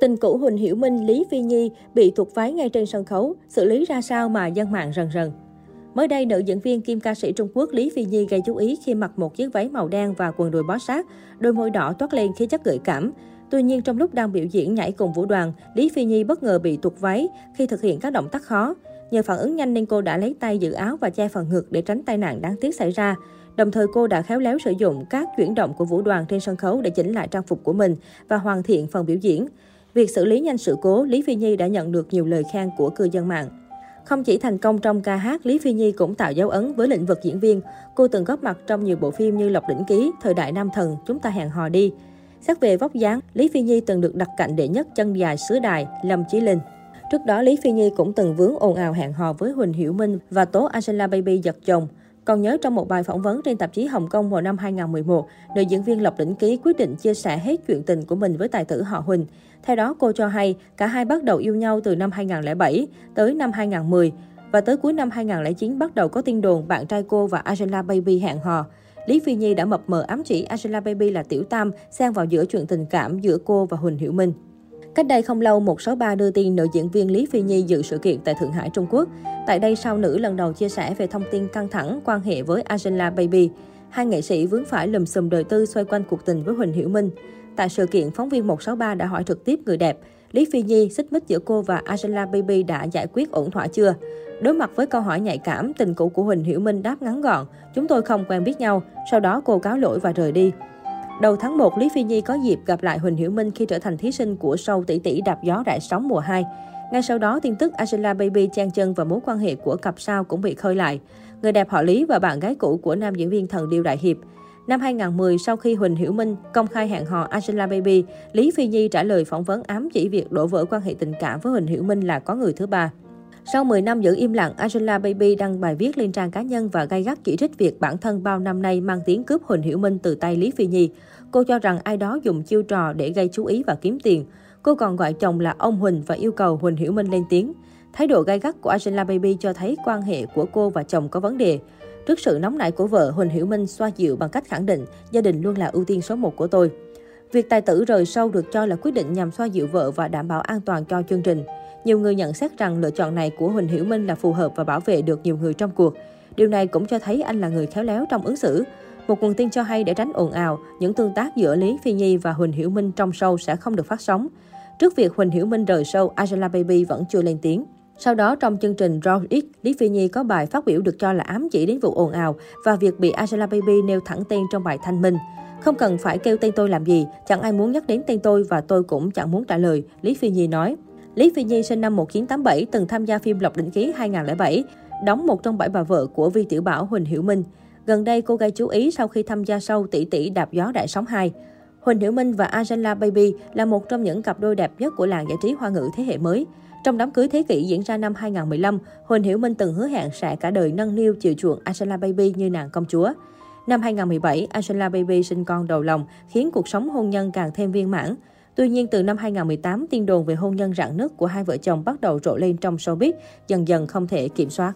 Tình cũ Huỳnh Hiểu Minh, Lý Phi Nhi bị thuộc váy ngay trên sân khấu, xử lý ra sao mà dân mạng rần rần. Mới đây, nữ diễn viên kim ca sĩ Trung Quốc Lý Phi Nhi gây chú ý khi mặc một chiếc váy màu đen và quần đùi bó sát, đôi môi đỏ toát lên khí chất gợi cảm. Tuy nhiên, trong lúc đang biểu diễn nhảy cùng vũ đoàn, Lý Phi Nhi bất ngờ bị tuột váy khi thực hiện các động tác khó. Nhờ phản ứng nhanh nên cô đã lấy tay giữ áo và che phần ngực để tránh tai nạn đáng tiếc xảy ra. Đồng thời cô đã khéo léo sử dụng các chuyển động của vũ đoàn trên sân khấu để chỉnh lại trang phục của mình và hoàn thiện phần biểu diễn. Việc xử lý nhanh sự cố, Lý Phi Nhi đã nhận được nhiều lời khen của cư dân mạng. Không chỉ thành công trong ca hát, Lý Phi Nhi cũng tạo dấu ấn với lĩnh vực diễn viên. Cô từng góp mặt trong nhiều bộ phim như Lộc Đỉnh Ký, Thời đại Nam Thần, Chúng ta hẹn hò đi. Xét về vóc dáng, Lý Phi Nhi từng được đặt cạnh đệ nhất chân dài xứ đài, Lâm Chí Linh. Trước đó, Lý Phi Nhi cũng từng vướng ồn ào hẹn hò với Huỳnh Hiểu Minh và tố Angela Baby giật chồng. Còn nhớ trong một bài phỏng vấn trên tạp chí Hồng Kông vào năm 2011, nữ diễn viên Lộc Đỉnh Ký quyết định chia sẻ hết chuyện tình của mình với tài tử họ Huỳnh. Theo đó, cô cho hay cả hai bắt đầu yêu nhau từ năm 2007 tới năm 2010 và tới cuối năm 2009 bắt đầu có tin đồn bạn trai cô và Angela Baby hẹn hò. Lý Phi Nhi đã mập mờ ám chỉ Angela Baby là tiểu tam, xen vào giữa chuyện tình cảm giữa cô và Huỳnh Hiểu Minh. Cách đây không lâu, 163 đưa tin nữ diễn viên Lý Phi Nhi dự sự kiện tại Thượng Hải, Trung Quốc. Tại đây, sau nữ lần đầu chia sẻ về thông tin căng thẳng quan hệ với Angela Baby. Hai nghệ sĩ vướng phải lùm xùm đời tư xoay quanh cuộc tình với Huỳnh Hiểu Minh. Tại sự kiện, phóng viên 163 đã hỏi trực tiếp người đẹp, Lý Phi Nhi, xích mích giữa cô và Angela Baby đã giải quyết ổn thỏa chưa? Đối mặt với câu hỏi nhạy cảm, tình cũ của Huỳnh Hiểu Minh đáp ngắn gọn, chúng tôi không quen biết nhau, sau đó cô cáo lỗi và rời đi. Đầu tháng 1, Lý Phi Nhi có dịp gặp lại Huỳnh Hiểu Minh khi trở thành thí sinh của show tỷ tỷ đạp gió đại sóng mùa 2. Ngay sau đó, tin tức Angela Baby chen chân và mối quan hệ của cặp sao cũng bị khơi lại. Người đẹp họ Lý và bạn gái cũ của nam diễn viên thần điêu đại hiệp. Năm 2010, sau khi Huỳnh Hiểu Minh công khai hẹn hò Angela Baby, Lý Phi Nhi trả lời phỏng vấn ám chỉ việc đổ vỡ quan hệ tình cảm với Huỳnh Hiểu Minh là có người thứ ba. Sau 10 năm giữ im lặng, Angela Baby đăng bài viết lên trang cá nhân và gay gắt chỉ trích việc bản thân bao năm nay mang tiếng cướp Huỳnh Hiểu Minh từ tay Lý Phi Nhi. Cô cho rằng ai đó dùng chiêu trò để gây chú ý và kiếm tiền. Cô còn gọi chồng là ông Huỳnh và yêu cầu Huỳnh Hiểu Minh lên tiếng. Thái độ gay gắt của Angela Baby cho thấy quan hệ của cô và chồng có vấn đề. Trước sự nóng nảy của vợ, Huỳnh Hiểu Minh xoa dịu bằng cách khẳng định gia đình luôn là ưu tiên số một của tôi. Việc tài tử rời sâu được cho là quyết định nhằm xoa dịu vợ và đảm bảo an toàn cho chương trình. Nhiều người nhận xét rằng lựa chọn này của Huỳnh Hiểu Minh là phù hợp và bảo vệ được nhiều người trong cuộc. Điều này cũng cho thấy anh là người khéo léo trong ứng xử. Một nguồn tin cho hay để tránh ồn ào, những tương tác giữa Lý Phi Nhi và Huỳnh Hiểu Minh trong show sẽ không được phát sóng. Trước việc Huỳnh Hiểu Minh rời show, Angela Baby vẫn chưa lên tiếng. Sau đó, trong chương trình Raw X, Lý Phi Nhi có bài phát biểu được cho là ám chỉ đến vụ ồn ào và việc bị Angela Baby nêu thẳng tên trong bài thanh minh. Không cần phải kêu tên tôi làm gì, chẳng ai muốn nhắc đến tên tôi và tôi cũng chẳng muốn trả lời, Lý Phi Nhi nói. Lý Phi Nhi sinh năm 1987, từng tham gia phim Lộc Đỉnh Ký 2007, đóng một trong bảy bà vợ của Vi Tiểu Bảo Huỳnh Hiểu Minh. Gần đây, cô gây chú ý sau khi tham gia sâu tỷ tỷ đạp gió đại sóng 2. Huỳnh Hiểu Minh và Angela Baby là một trong những cặp đôi đẹp nhất của làng giải trí hoa ngữ thế hệ mới. Trong đám cưới thế kỷ diễn ra năm 2015, Huỳnh Hiểu Minh từng hứa hẹn sẽ cả đời nâng niu chiều chuộng Angela Baby như nàng công chúa. Năm 2017, Angela Baby sinh con đầu lòng, khiến cuộc sống hôn nhân càng thêm viên mãn. Tuy nhiên, từ năm 2018, tin đồn về hôn nhân rạn nứt của hai vợ chồng bắt đầu rộ lên trong showbiz, dần dần không thể kiểm soát.